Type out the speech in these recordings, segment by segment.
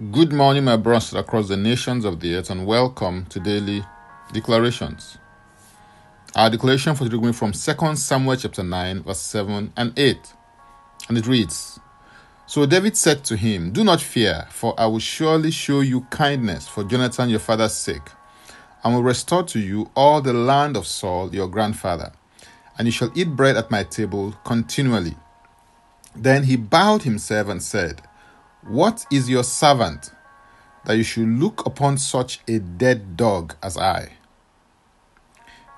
Good morning, my brothers across the nations of the earth, and welcome to Daily Declarations. Our declaration for today be from 2 Samuel chapter 9, verse 7 and 8. And it reads So David said to him, Do not fear, for I will surely show you kindness for Jonathan your father's sake, and will restore to you all the land of Saul your grandfather, and you shall eat bread at my table continually. Then he bowed himself and said, what is your servant that you should look upon such a dead dog as I?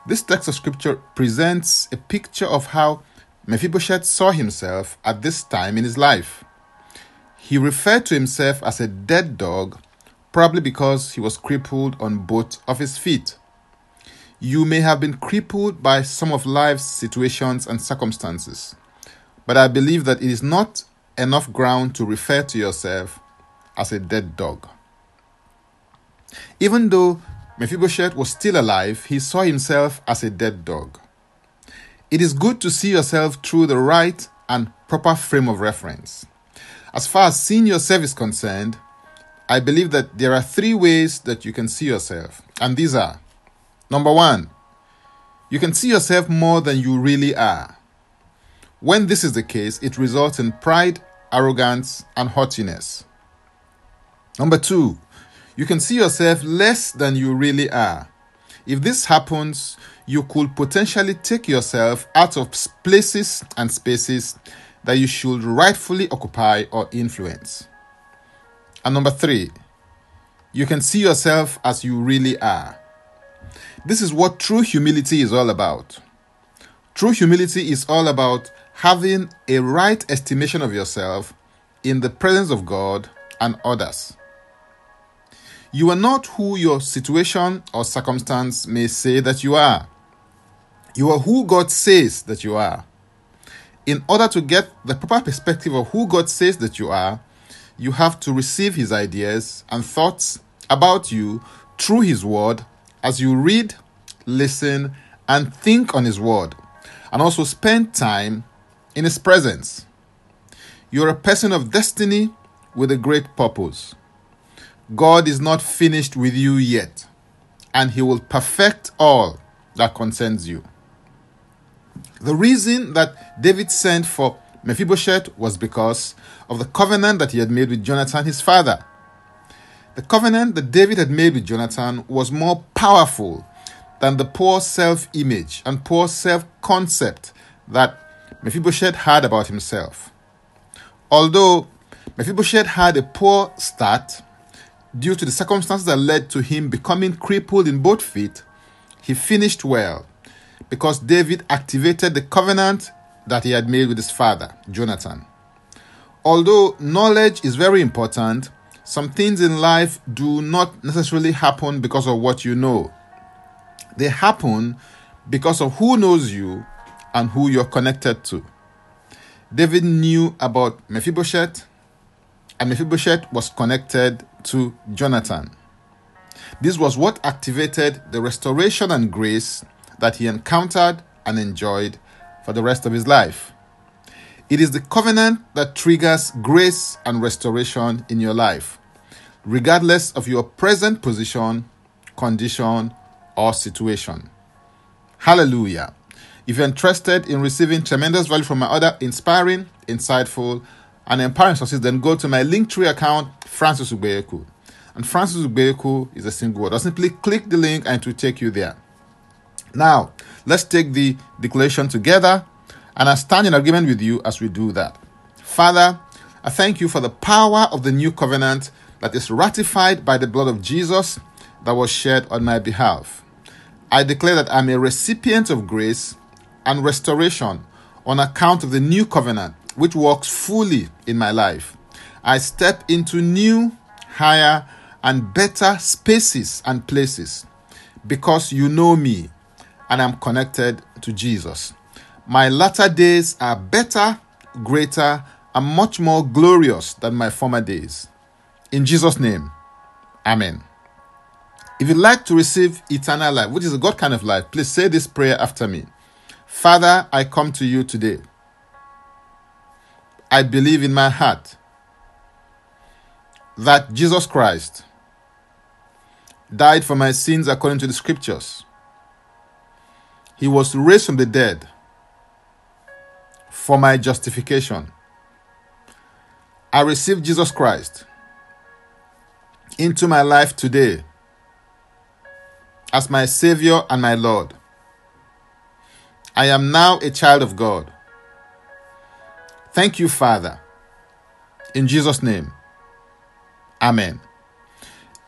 This text of scripture presents a picture of how Mephibosheth saw himself at this time in his life. He referred to himself as a dead dog, probably because he was crippled on both of his feet. You may have been crippled by some of life's situations and circumstances, but I believe that it is not enough ground to refer to yourself as a dead dog. Even though Mephibosheth was still alive, he saw himself as a dead dog. It is good to see yourself through the right and proper frame of reference. As far as seeing yourself is concerned, I believe that there are three ways that you can see yourself, and these are number one, you can see yourself more than you really are. When this is the case, it results in pride, arrogance, and haughtiness. Number two, you can see yourself less than you really are. If this happens, you could potentially take yourself out of places and spaces that you should rightfully occupy or influence. And number three, you can see yourself as you really are. This is what true humility is all about. True humility is all about having a right estimation of yourself in the presence of God and others. You are not who your situation or circumstance may say that you are. You are who God says that you are. In order to get the proper perspective of who God says that you are, you have to receive His ideas and thoughts about you through His Word as you read, listen, and think on His Word, and also spend time in His presence. You're a person of destiny with a great purpose. God is not finished with you yet, and He will perfect all that concerns you. The reason that David sent for Mephibosheth was because of the covenant that he had made with Jonathan, his father. The covenant that David had made with Jonathan was more powerful than the poor self image and poor self concept that Mephibosheth had about himself. Although Mephibosheth had a poor start due to the circumstances that led to him becoming crippled in both feet, he finished well because David activated the covenant that he had made with his father, Jonathan. Although knowledge is very important, some things in life do not necessarily happen because of what you know. They happen because of who knows you and who you're connected to. David knew about Mephibosheth, and Mephibosheth was connected to Jonathan. This was what activated the restoration and grace that he encountered and enjoyed for the rest of his life. It is the covenant that triggers grace and restoration in your life, regardless of your present position, condition, or situation. Hallelujah. If you're interested in receiving tremendous value from my other inspiring, insightful, and empowering sources, then go to my Linktree account, Francis Ubeyeku. And Francis Ubeyeku is a single word. Or simply click the link and it will take you there. Now, let's take the declaration together, and I stand in agreement with you as we do that. Father, I thank you for the power of the new covenant that is ratified by the blood of Jesus that was shed on my behalf. I declare that I'm a recipient of grace and restoration on account of the new covenant, which works fully in my life. I step into new, higher, and better spaces and places because you know me and I'm connected to Jesus. My latter days are better, greater, and much more glorious than my former days. In Jesus' name, Amen. If you'd like to receive eternal life, which is a God kind of life, please say this prayer after me. Father, I come to you today. I believe in my heart that Jesus Christ died for my sins according to the scriptures. He was raised from the dead for my justification. I receive Jesus Christ into my life today as my Savior and my Lord. I am now a child of God. Thank you, Father. In Jesus' name, Amen.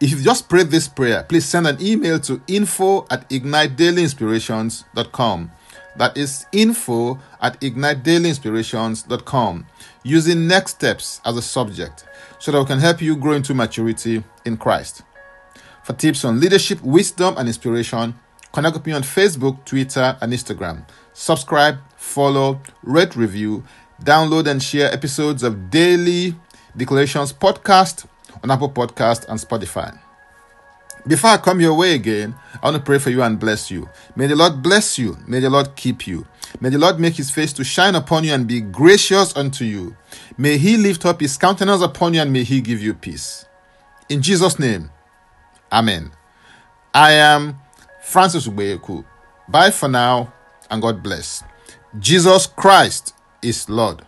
If you've just prayed this prayer, please send an email to info at ignitedailyinspirations.com. That is info at ignitedailyinspirations.com using next steps as a subject so that we can help you grow into maturity in Christ. For tips on leadership, wisdom, and inspiration, connect with me on Facebook, Twitter, and Instagram. Subscribe, follow, rate, review, download, and share episodes of Daily Declarations podcast on Apple Podcast and Spotify. Before I come your way again, I want to pray for you and bless you. May the Lord bless you. May the Lord keep you. May the Lord make his face to shine upon you and be gracious unto you. May he lift up his countenance upon you and may he give you peace. In Jesus' name, Amen. I am Francis Ubeyeku. Bye for now and God bless. Jesus Christ is Lord.